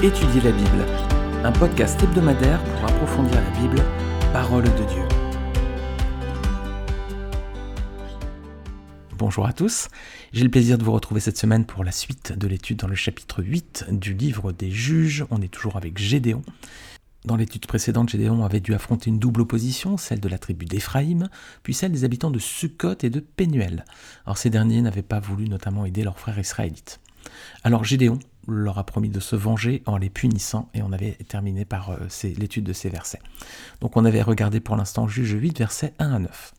Étudier la Bible, un podcast hebdomadaire pour approfondir la Bible, parole de Dieu. Bonjour à tous, j'ai le plaisir de vous retrouver cette semaine pour la suite de l'étude dans le chapitre 8 du livre des juges. On est toujours avec Gédéon. Dans l'étude précédente, Gédéon avait dû affronter une double opposition, celle de la tribu d'Éphraïm, puis celle des habitants de Sukkot et de Pénuel. Alors ces derniers n'avaient pas voulu notamment aider leurs frères israélites. Alors Gédéon leur a promis de se venger en les punissant, et on avait terminé par euh, l'étude de ces versets. Donc on avait regardé pour l'instant Juge 8, versets 1 à 9.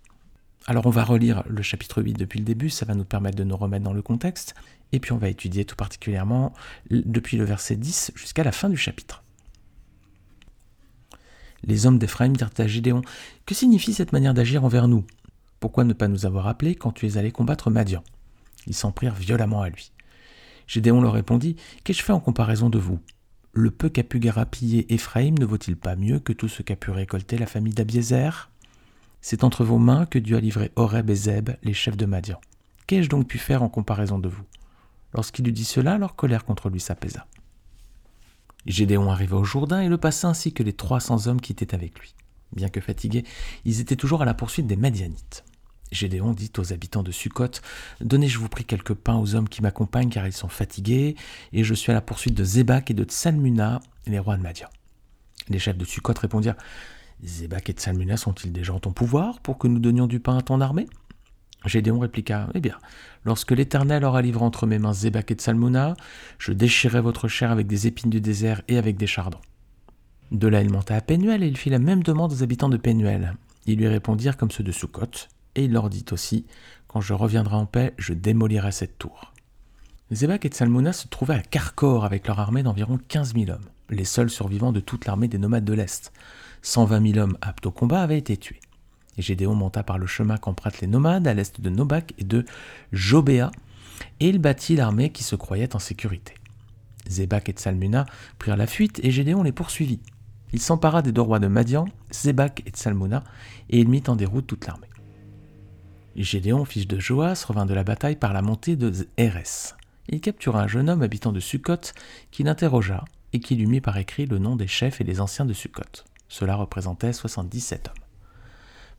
Alors on va relire le chapitre 8 depuis le début, ça va nous permettre de nous remettre dans le contexte, et puis on va étudier tout particulièrement depuis le verset 10 jusqu'à la fin du chapitre. Les hommes d'Éphraïm dirent à Gédéon Que signifie cette manière d'agir envers nous? Pourquoi ne pas nous avoir appelés quand tu es allé combattre Madian? Ils s'en prirent violemment à lui. Gédéon leur répondit Qu'ai-je fait en comparaison de vous? Le peu qu'a pu garapiller Éphraïm ne vaut-il pas mieux que tout ce qu'a pu récolter la famille d'Abiézer C'est entre vos mains que Dieu a livré Horeb et Zeb, les chefs de Madian. Qu'ai-je donc pu faire en comparaison de vous? Lorsqu'il eut dit cela, leur colère contre lui s'apaisa. Gédéon arriva au Jourdain et le passa ainsi que les trois cents hommes qui étaient avec lui. Bien que fatigués, ils étaient toujours à la poursuite des Madianites. Gédéon dit aux habitants de Sukkot Donnez, je vous prie, quelques pains aux hommes qui m'accompagnent, car ils sont fatigués, et je suis à la poursuite de Zébak et de Tsalmuna, les rois de Madian. Les chefs de Sukkot répondirent Zébak et Tsalmuna sont-ils déjà en ton pouvoir pour que nous donnions du pain à ton armée? Gédéon répliqua Eh bien, lorsque l'Éternel aura livré entre mes mains Zébak et Tsalmuna, je déchirerai votre chair avec des épines du désert et avec des chardons. De là, il monta à Pénuel et il fit la même demande aux habitants de Pénuel. Ils lui répondirent comme ceux de Sukkot et il leur dit aussi Quand je reviendrai en paix, je démolirai cette tour. Zébak et Tsalmuna se trouvaient à Carcor avec leur armée d'environ 15 000 hommes, les seuls survivants de toute l'armée des nomades de l'Est. 120 000 hommes aptes au combat avaient été tués. Et Gédéon monta par le chemin qu'empruntent les nomades à l'est de Nobak et de Jobéa, et il bâtit l'armée qui se croyait en sécurité. Zébak et Tsalmuna prirent la fuite et Gédéon les poursuivit. Il s'empara des deux rois de Madian, Zébak et Tsalmuna, et il mit en déroute toute l'armée. Gédéon, fils de Joas, revint de la bataille par la montée de Hérès. Il captura un jeune homme habitant de Sukkot qui l'interrogea et qui lui mit par écrit le nom des chefs et des anciens de Sukkot. Cela représentait 77 hommes.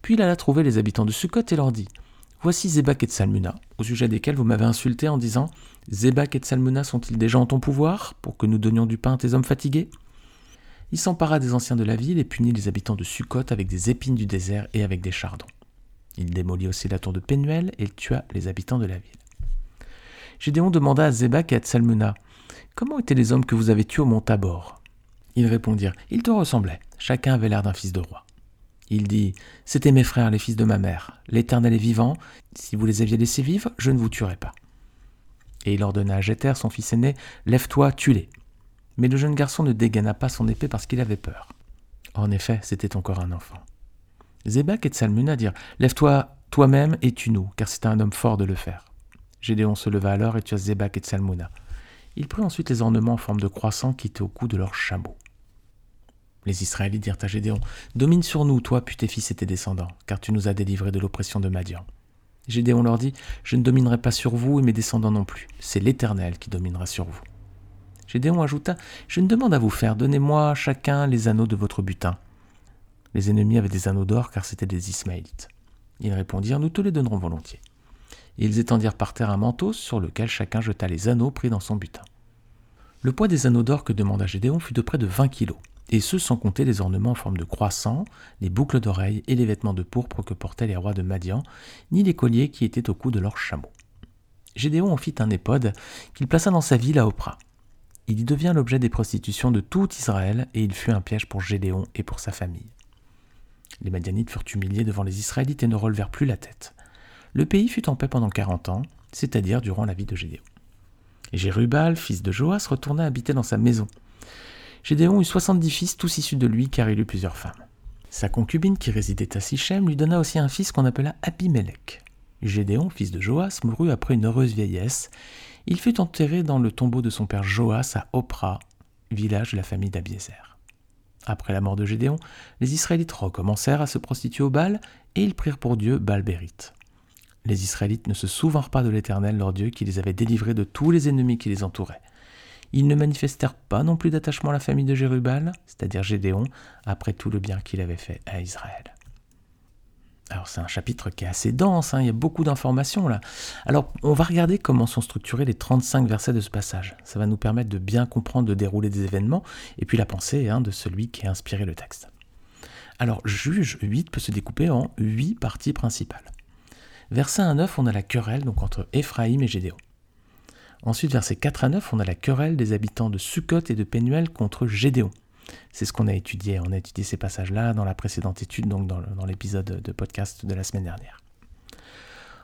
Puis il alla trouver les habitants de Sukkot et leur dit Voici Zébak et Tsalmuna, au sujet desquels vous m'avez insulté en disant Zébak et Tsalmuna sont-ils déjà en ton pouvoir pour que nous donnions du pain à tes hommes fatigués? Il s'empara des anciens de la ville et punit les habitants de Sukkot avec des épines du désert et avec des chardons. Il démolit aussi la tour de Pénuel et tua les habitants de la ville. Gédéon demanda à Zébak et à Tsalmuna Comment étaient les hommes que vous avez tués au mont Tabor? Ils répondirent Ils te ressemblaient, chacun avait l'air d'un fils de roi. Il dit C'étaient mes frères, les fils de ma mère. L'Éternel est vivant. Si vous les aviez laissés vivre, je ne vous tuerai pas. Et il ordonna à Jéter, son fils aîné Lève-toi, tue-les. Mais le jeune garçon ne dégaina pas son épée parce qu'il avait peur. En effet, c'était encore un enfant. Zébak et Tsalmuna dirent Lève-toi toi-même et tue-nous, car c'est un homme fort de le faire. Gédéon se leva alors et tua Zébak et Tsalmuna. Il prit ensuite les ornements en forme de croissant qui étaient au cou de leurs chameaux. Les Israélites dirent à Gédéon Domine sur nous, toi, puis tes fils et tes descendants, car tu nous as délivrés de l'oppression de Madian. Gédéon leur dit Je ne dominerai pas sur vous et mes descendants non plus. C'est l'Éternel qui dominera sur vous. Gédéon ajouta Je ne demande à vous faire, donnez-moi chacun les anneaux de votre butin. Les ennemis avaient des anneaux d'or car c'étaient des Ismaélites. Ils répondirent Nous te les donnerons volontiers. Ils étendirent par terre un manteau sur lequel chacun jeta les anneaux pris dans son butin. Le poids des anneaux d'or que demanda Gédéon fut de près de 20 kilos et ce sans compter les ornements en forme de croissant, les boucles d'oreilles et les vêtements de pourpre que portaient les rois de Madian, ni les colliers qui étaient au cou de leurs chameaux. Gédéon en fit un épode qu'il plaça dans sa ville à Oprah. Il y devient l'objet des prostitutions de tout Israël et il fut un piège pour Gédéon et pour sa famille. Les Madianites furent humiliés devant les Israélites et ne relevèrent plus la tête. Le pays fut en paix pendant quarante ans, c'est-à-dire durant la vie de Gédéon. Jérubal, fils de Joas, retourna habiter dans sa maison. Gédéon eut soixante-dix fils, tous issus de lui, car il eut plusieurs femmes. Sa concubine, qui résidait à Sichem, lui donna aussi un fils qu'on appela Abimelech. Gédéon, fils de Joas, mourut après une heureuse vieillesse. Il fut enterré dans le tombeau de son père Joas à Oprah, village de la famille d'Abiézer. Après la mort de Gédéon, les Israélites recommencèrent à se prostituer au Baal et ils prirent pour Dieu Baal-Bérite. Les Israélites ne se souvinrent pas de l'Éternel leur Dieu qui les avait délivrés de tous les ennemis qui les entouraient. Ils ne manifestèrent pas non plus d'attachement à la famille de Jérubal, c'est-à-dire Gédéon, après tout le bien qu'il avait fait à Israël. C'est un chapitre qui est assez dense, hein, il y a beaucoup d'informations là. Alors on va regarder comment sont structurés les 35 versets de ce passage. Ça va nous permettre de bien comprendre le déroulé des événements et puis la pensée hein, de celui qui a inspiré le texte. Alors juge 8 peut se découper en 8 parties principales. Verset 1 à 9, on a la querelle donc entre Éphraïm et Gédéon. Ensuite, versets 4 à 9, on a la querelle des habitants de Sukkot et de Pénuel contre Gédéon. C'est ce qu'on a étudié. On a étudié ces passages-là dans la précédente étude, donc dans, l'épisode de podcast de la semaine dernière.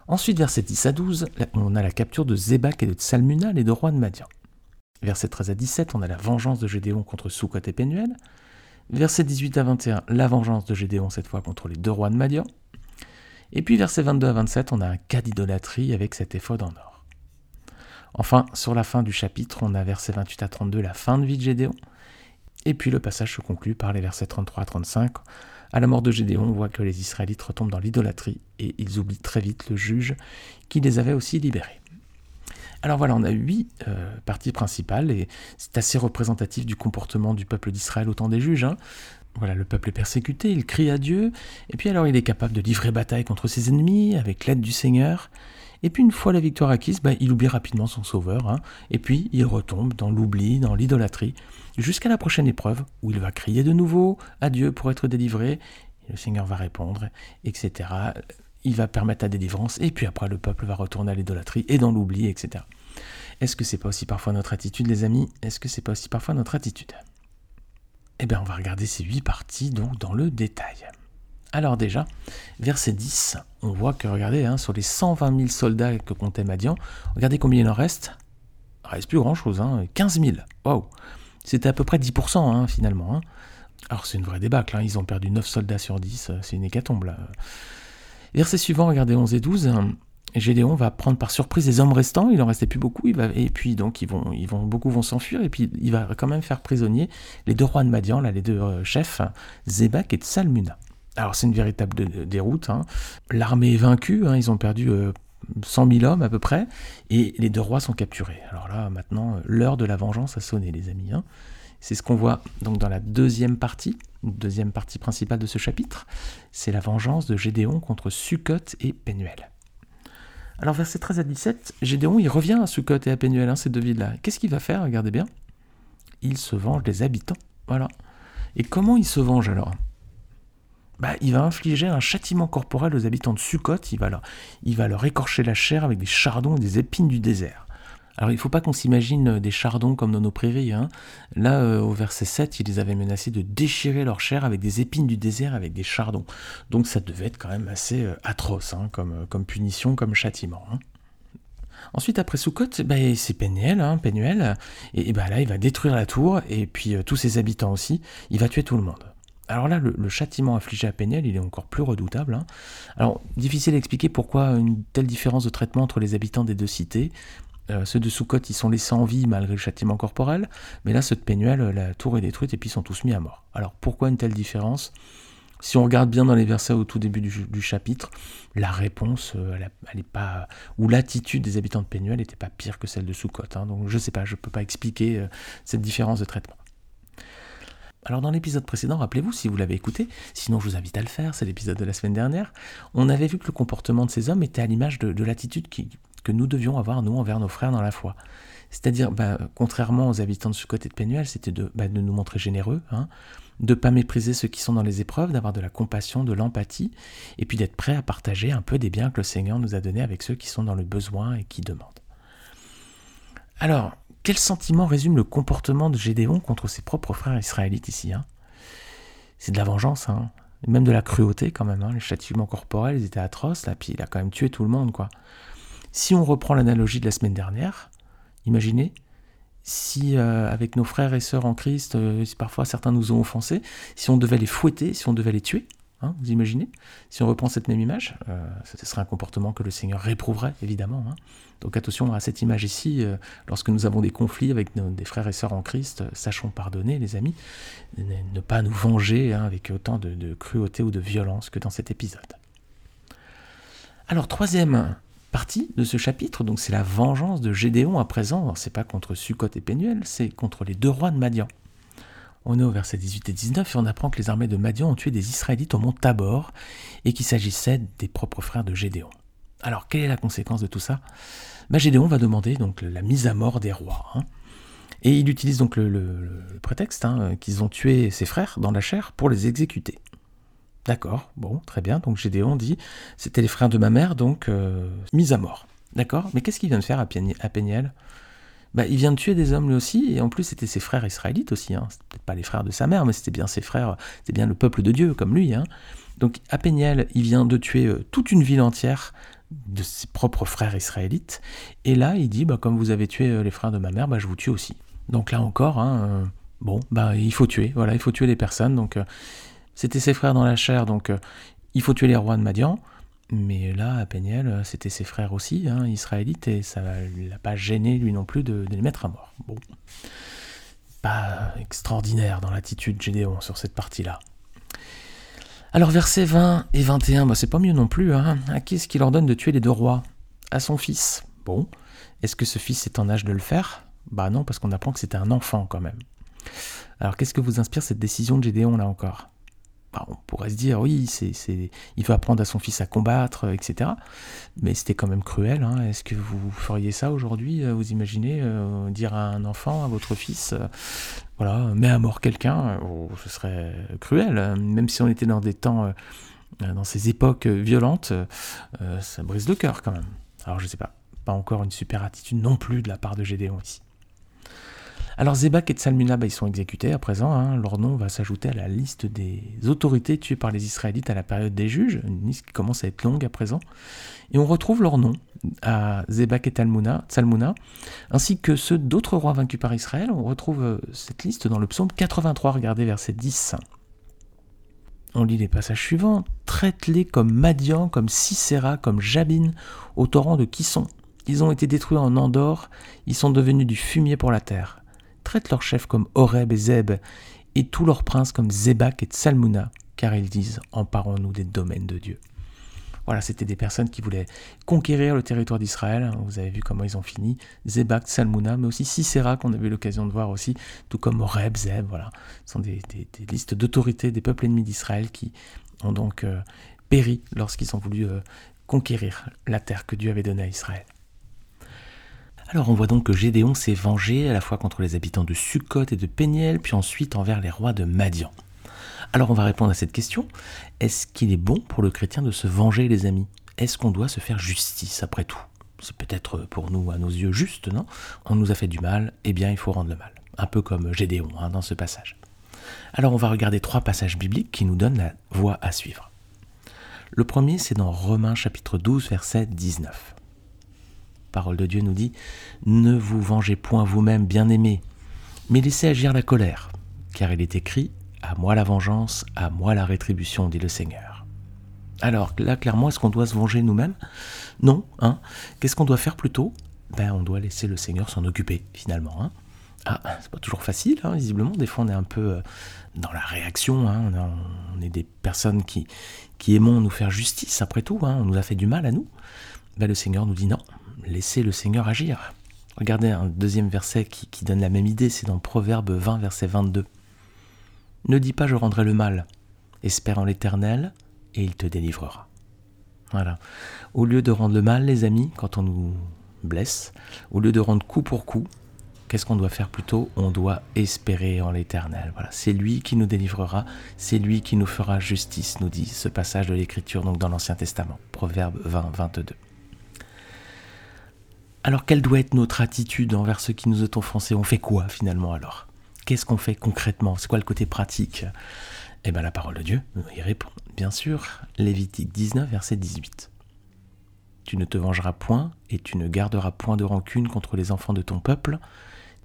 Ensuite, versets 10 à 12, on a la capture de Zébak et de Tsalmuna, les deux rois de Madian. Versets 13 à 17, on a la vengeance de Gédéon contre Sukkot et Pénuel. Versets 18 à 21, la vengeance de Gédéon cette fois contre les deux rois de Madian. Et puis versets 22 à 27, on a un cas d'idolâtrie avec cet éphode en or. Enfin, sur la fin du chapitre, on a versets 28 à 32, la fin de vie de Gédéon. Et puis le passage se conclut par les versets 33 à 35. À la mort de Gédéon, on voit que les Israélites retombent dans l'idolâtrie et ils oublient très vite le juge qui les avait aussi libérés. Alors voilà, on a huit euh, parties principales et c'est assez représentatif du comportement du peuple d'Israël au temps des juges. Hein. Voilà, le peuple est persécuté, il crie à Dieu, et puis alors il est capable de livrer bataille contre ses ennemis avec l'aide du Seigneur. Et puis une fois la victoire acquise, bah, il oublie rapidement son sauveur, hein. et puis il retombe dans l'oubli, dans l'idolâtrie, jusqu'à la prochaine épreuve, où il va crier de nouveau à Dieu pour être délivré, le Seigneur va répondre, etc. Il va permettre la délivrance, et puis après le peuple va retourner à l'idolâtrie et dans l'oubli, etc. Est-ce que c'est pas aussi parfois notre attitude, les amis? Est-ce que c'est pas aussi parfois notre attitude? Eh bien, on va regarder ces huit parties donc dans le détail. Alors déjà, verset 10, on voit que, regardez, hein, sur les 120 000 soldats que comptait Madian, regardez combien il en reste. Il reste plus grand-chose, hein, 15 000. Waouh C'était à peu près 10% hein, finalement. Hein. Alors c'est une vraie débâcle, hein, ils ont perdu 9 soldats sur 10, euh, c'est une hécatombe là. Verset suivant, regardez 11 et 12, Gédéon va prendre par surprise les hommes restants, il en restait plus beaucoup, et puis donc ils vont, ils vont, beaucoup vont s'enfuir, et puis il va quand même faire prisonnier les deux rois de Madian, là, les deux euh, chefs, Zébak et Tsalmuna. Alors c'est une véritable déroute. Hein. L'armée est vaincue, hein. ils ont perdu 100 euh, 000 hommes à peu près, et les deux rois sont capturés. Alors là, maintenant, l'heure de la vengeance a sonné, les amis. Hein. C'est ce qu'on voit donc dans la deuxième partie, deuxième partie principale de ce chapitre. C'est la vengeance de Gédéon contre Sukkot et Pénuel. Alors verset 13 à 17, Gédéon il revient à Sukkot et à Pénuel, ces deux villes-là. Qu'est-ce qu'il va faire? Regardez bien. Il se venge des habitants. Voilà. Et comment il se venge alors? Bah, il va infliger un châtiment corporel aux habitants de Sukkot, il va, leur, écorcher la chair avec des chardons et des épines du désert. Alors il ne faut pas qu'on s'imagine des chardons comme dans nos prairies. Hein. Là, euh, au verset 7, il les avait menacés de déchirer leur chair avec des épines du désert, avec des chardons. Donc ça devait être quand même assez euh, atroce hein, comme, euh, punition, comme châtiment. Hein. Ensuite, après Sukkot, bah, c'est Pénuel, hein, et, bah, là, il va détruire la tour, et puis tous ses habitants aussi, il va tuer tout le monde. Alors là, le, châtiment infligé à Péniel, il est encore plus redoutable. Hein. Alors, difficile à expliquer pourquoi une telle différence de traitement entre les habitants des deux cités. Euh, ceux de Soukot, ils sont laissés en vie malgré le châtiment corporel, mais là, ceux de Pénuel, la tour est détruite et puis ils sont tous mis à mort. Alors, pourquoi une telle différence? Si on regarde bien dans les versets au tout début du, chapitre, la réponse, euh, ou l'attitude des habitants de Pénuel n'était pas pire que celle de Soukot. Hein. donc je ne sais pas, je ne peux pas expliquer euh, cette différence de traitement. Alors dans l'épisode précédent, rappelez-vous si vous l'avez écouté, sinon je vous invite à le faire, c'est l'épisode de la semaine dernière, on avait vu que le comportement de ces hommes était à l'image de, l'attitude que nous devions avoir, nous, envers nos frères dans la foi. C'est-à-dire, bah, contrairement aux habitants de ce côté de Pénuel, c'était de, bah, nous montrer généreux, hein, de ne pas mépriser ceux qui sont dans les épreuves, d'avoir de la compassion, de l'empathie, et puis d'être prêt à partager un peu des biens que le Seigneur nous a donnés avec ceux qui sont dans le besoin et qui demandent. Alors, quel sentiment résume le comportement de Gédéon contre ses propres frères israélites ici hein? C'est de la vengeance, hein même de la cruauté quand même. Hein les châtiments corporels, étaient atroces, là, puis il a quand même tué tout le monde. Si on reprend l'analogie de la semaine dernière, imaginez si euh, avec nos frères et sœurs en Christ, euh, parfois certains nous ont offensés, si on devait les fouetter, si on devait les tuer, Hein, vous imaginez Si on reprend cette même image, euh, ce serait un comportement que le Seigneur réprouverait, évidemment. Hein. Donc attention à cette image ici, euh, lorsque nous avons des conflits avec des frères et sœurs en Christ, euh, sachons pardonner, les amis, ne, pas nous venger hein, avec autant de, cruauté ou de violence que dans cet épisode. Alors troisième partie de ce chapitre, donc c'est la vengeance de Gédéon à présent. C'est pas contre Sukkot et Pénuel, c'est contre les deux rois de Madian. On est au verset 18 et 19 et on apprend que les armées de Madian ont tué des Israélites au mont Tabor et qu'il s'agissait des propres frères de Gédéon. Alors, quelle est la conséquence de tout ça? Bah, Gédéon va demander donc la mise à mort des rois. Hein. Et il utilise donc le, prétexte hein, qu'ils ont tué ses frères dans la chair pour les exécuter. D'accord, bon, très bien. Donc Gédéon dit c'était les frères de ma mère, donc euh, mis à mort. D'accord? Mais qu'est-ce qu'il vient de faire à, Péniel? Bah, il vient de tuer des hommes lui aussi, et en plus c'était ses frères israélites aussi. Hein. C'était peut-être pas les frères de sa mère, mais c'était bien ses frères, c'était bien le peuple de Dieu comme lui. Hein. Donc à Péniel, il vient de tuer euh, toute une ville entière de ses propres frères israélites, et là il dit bah, comme vous avez tué euh, les frères de ma mère, bah, je vous tue aussi. Donc là encore, hein, euh, bon, il faut tuer, voilà, il faut tuer les personnes. C'était ses frères dans la chair, donc il faut tuer les rois de Madian. Mais là, à Péniel, euh, c'était ses frères aussi, hein, israélites, et ça ne l'a pas gêné lui non plus de, les mettre à mort. Bon. Pas extraordinaire dans l'attitude Gédéon sur cette partie-là. Alors versets 20 et 21, bah, c'est pas mieux non plus. Hein. À qui est-ce qu'il ordonne de tuer les deux rois? À son fils. Bon. Est-ce que ce fils est en âge de le faire? Bah non, parce qu'on apprend que c'était un enfant quand même. Alors qu'est-ce que vous inspire cette décision de Gédéon là encore? On pourrait se dire, oui, c'est, il veut apprendre à son fils à combattre, etc. Mais c'était quand même cruel. Hein. Est-ce que vous feriez ça aujourd'hui euh, Vous imaginez euh, dire à un enfant, à votre fils, euh, voilà, mets à mort quelqu'un oh, Ce serait cruel. Même si on était dans des temps, dans ces époques violentes, ça brise le cœur quand même. Alors je sais pas, pas encore une super attitude non plus de la part de Gédéon ici. Alors Zebak et Tsalmuna, bah, ils sont exécutés à présent. Hein. Leur nom va s'ajouter à la liste des autorités tuées par les Israélites à la période des juges, une liste qui commence à être longue à présent. Et on retrouve leur nom à Zebak et Tsalmuna, ainsi que ceux d'autres rois vaincus par Israël. On retrouve euh, cette liste dans le psaume 83, regardez verset 10. On lit les passages suivants. Traite-les comme Madian, comme Sisera, comme Jabin, au torrent de Kisson. Ils ont été détruits en Andorre, ils sont devenus du fumier pour la terre traitent leurs chefs comme Horeb et Zeb, et tous leurs princes comme Zebak et Tsalmuna, car ils disent Emparons-nous des domaines de Dieu. Voilà, c'était des personnes qui voulaient conquérir le territoire d'Israël. Vous avez vu comment ils ont fini. Zebak, Tsalmuna, mais aussi Sisera, qu'on avait l'occasion de voir aussi, tout comme Horeb, Zeb. Voilà, ce sont des, listes d'autorités des peuples ennemis d'Israël qui ont donc euh, péri lorsqu'ils ont voulu euh, conquérir la terre que Dieu avait donnée à Israël. Alors on voit donc que Gédéon s'est vengé à la fois contre les habitants de Sukkot et de Péniel, puis ensuite envers les rois de Madian. Alors on va répondre à cette question. Est-ce qu'il est bon pour le chrétien de se venger, les amis? Est-ce qu'on doit se faire justice après tout? C'est peut-être pour nous, à nos yeux, juste, non? On nous a fait du mal, eh bien il faut rendre le mal. Un peu comme Gédéon hein, dans ce passage. Alors on va regarder trois passages bibliques qui nous donnent la voie à suivre. Le premier, c'est dans Romains chapitre 12, verset 19 parole de Dieu nous dit Ne vous vengez point vous-même, bien-aimés, mais laissez agir la colère, car il est écrit À moi la vengeance, à moi la rétribution, dit le Seigneur. Alors là, clairement, est-ce qu'on doit se venger nous-mêmes? Non. Hein Qu'est-ce qu'on doit faire plutôt? Ben, On doit laisser le Seigneur s'en occuper, finalement. Hein ah, c'est pas toujours facile, hein, visiblement. Des fois, on est un peu euh, dans la réaction. Hein. On, est des personnes qui, qui aimons nous faire justice, après tout. On nous a fait du mal à nous. Ben, le Seigneur nous dit non, laissez le Seigneur agir. Regardez un deuxième verset qui, donne la même idée, c'est dans Proverbe 20, verset 22. Ne dis pas je rendrai le mal, espère en l'Éternel, et il te délivrera. Voilà. Au lieu de rendre le mal, les amis, quand on nous blesse, au lieu de rendre coup pour coup, qu'est-ce qu'on doit faire plutôt? On doit espérer en l'Éternel. Voilà, c'est lui qui nous délivrera, c'est lui qui nous fera justice, nous dit ce passage de l'Écriture donc dans l'Ancien Testament, Proverbe 20, 22. Alors quelle doit être notre attitude envers ceux qui nous ont offensés On fait quoi finalement alors? Qu'est-ce qu'on fait concrètement? C'est quoi le côté pratique? Eh bien la parole de Dieu nous y répond. Bien sûr, Lévitique 19, verset 18. Tu ne te vengeras point et tu ne garderas point de rancune contre les enfants de ton peuple.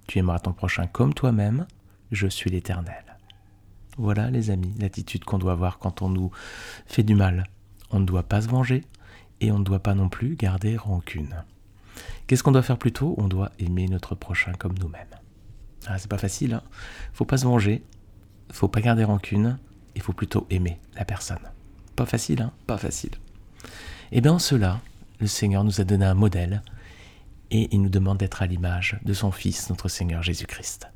Tu aimeras ton prochain comme toi-même. Je suis l'Éternel. Voilà les amis, l'attitude qu'on doit avoir quand on nous fait du mal. On ne doit pas se venger et on ne doit pas non plus garder rancune. Qu'est-ce qu'on doit faire plutôt On doit aimer notre prochain comme nous-mêmes. Ah, c'est pas facile, hein Faut pas se venger, faut pas garder rancune, il faut plutôt aimer la personne. Pas facile, hein Pas facile. Et eh bien en cela, le Seigneur nous a donné un modèle et il nous demande d'être à l'image de son Fils, notre Seigneur Jésus-Christ.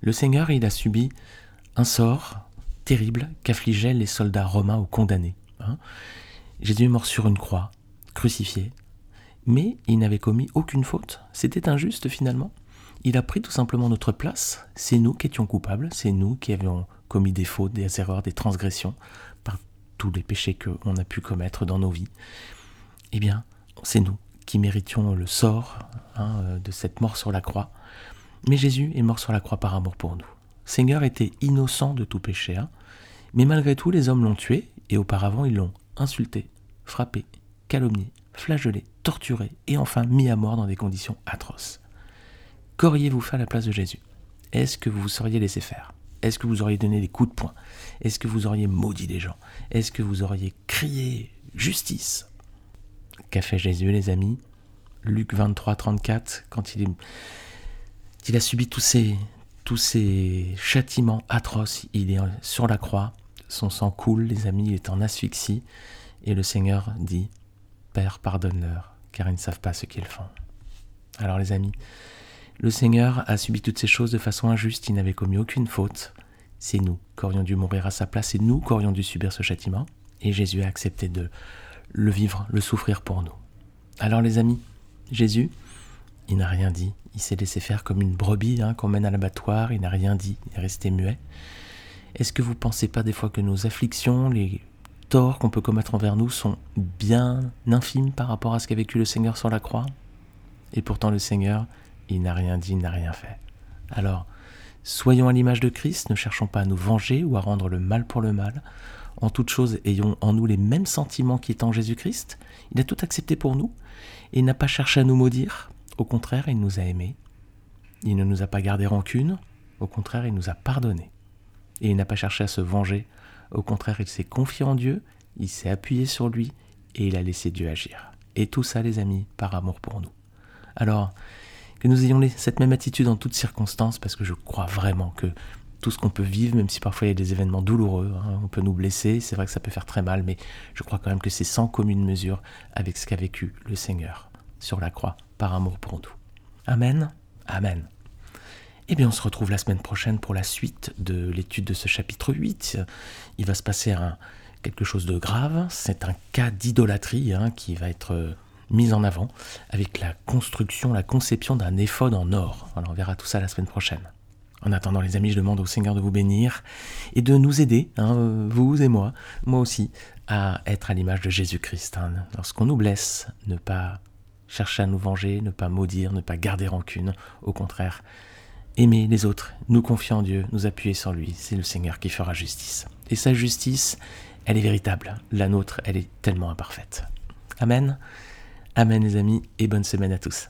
Le Seigneur, il a subi un sort terrible qu'affligeaient les soldats romains ou condamnés. Hein. Jésus est mort sur une croix, crucifié, mais il n'avait commis aucune faute. C'était injuste finalement. Il a pris tout simplement notre place. C'est nous qui étions coupables, c'est nous qui avions commis des fautes, des erreurs, des transgressions par tous les péchés qu'on a pu commettre dans nos vies. Eh bien, c'est nous qui méritions le sort hein, euh, de cette mort sur la croix. Mais Jésus est mort sur la croix par amour pour nous. Seigneur était innocent de tout péché, hein, mais malgré tout les hommes l'ont tué et auparavant ils l'ont insulté, frappé, calomnié, flagellé, torturé et enfin mis à mort dans des conditions atroces. Qu'auriez-vous fait à la place de Jésus? Est-ce que vous vous seriez laissé faire? Est-ce que vous auriez donné des coups de poing? Est-ce que vous auriez maudit les gens? Est-ce que vous auriez crié justice? Qu'a fait Jésus, les amis? Luc 23, 34, quand il, a subi tous ces, tous ces châtiments atroces, il est sur la croix, son sang coule, les amis, il est en asphyxie, et le Seigneur dit Père, pardonne-leur, car ils ne savent pas ce qu'ils font. Alors, les amis, le Seigneur a subi toutes ces choses de façon injuste, il n'avait commis aucune faute. C'est nous qui aurions dû mourir à sa place, c'est nous qui aurions dû subir ce châtiment, et Jésus a accepté de le vivre, le souffrir pour nous. Alors les amis, Jésus, il n'a rien dit, il s'est laissé faire comme une brebis hein, qu'on mène à l'abattoir, il n'a rien dit, il est resté muet. Est-ce que vous ne pensez pas des fois que nos afflictions, les torts qu'on peut commettre envers nous sont bien infimes par rapport à ce qu'a vécu le Seigneur sur la croix Et pourtant le Seigneur, il n'a rien dit, il n'a rien fait. Alors, soyons à l'image de Christ, ne cherchons pas à nous venger ou à rendre le mal pour le mal, en toute chose, ayons en nous les mêmes sentiments en Jésus-Christ. Il a tout accepté pour nous et n'a pas cherché à nous maudire. Au contraire, il nous a aimés. Il ne nous a pas gardé rancune. Au contraire, il nous a pardonné. Et il n'a pas cherché à se venger. Au contraire, il s'est confié en Dieu, il s'est appuyé sur lui et il a laissé Dieu agir. Et tout ça, les amis, par amour pour nous. Alors, que nous ayons cette même attitude en toutes circonstances, parce que je crois vraiment que tout ce qu'on peut vivre, même si parfois il y a des événements douloureux, hein, on peut nous blesser, c'est vrai que ça peut faire très mal, mais je crois quand même que c'est sans commune mesure avec ce qu'a vécu le Seigneur sur la croix par amour pour nous. Amen, Amen. Eh bien, on se retrouve la semaine prochaine pour la suite de l'étude de ce chapitre 8. Il va se passer quelque chose de grave. C'est un cas d'idolâtrie hein, qui va être mis en avant avec la construction, la conception d'un éphode en or. on verra tout ça la semaine prochaine. En attendant, les amis, je demande au Seigneur de vous bénir et de nous aider, hein, vous et moi, moi aussi, à être à l'image de Jésus-Christ. Hein. Lorsqu'on nous blesse, ne pas chercher à nous venger, ne pas maudire, ne pas garder rancune. Au contraire, aimer les autres, nous confier en Dieu, nous appuyer sur lui. C'est le Seigneur qui fera justice. Et sa justice, elle est véritable. La nôtre, elle est tellement imparfaite. Amen. Amen les amis et bonne semaine à tous.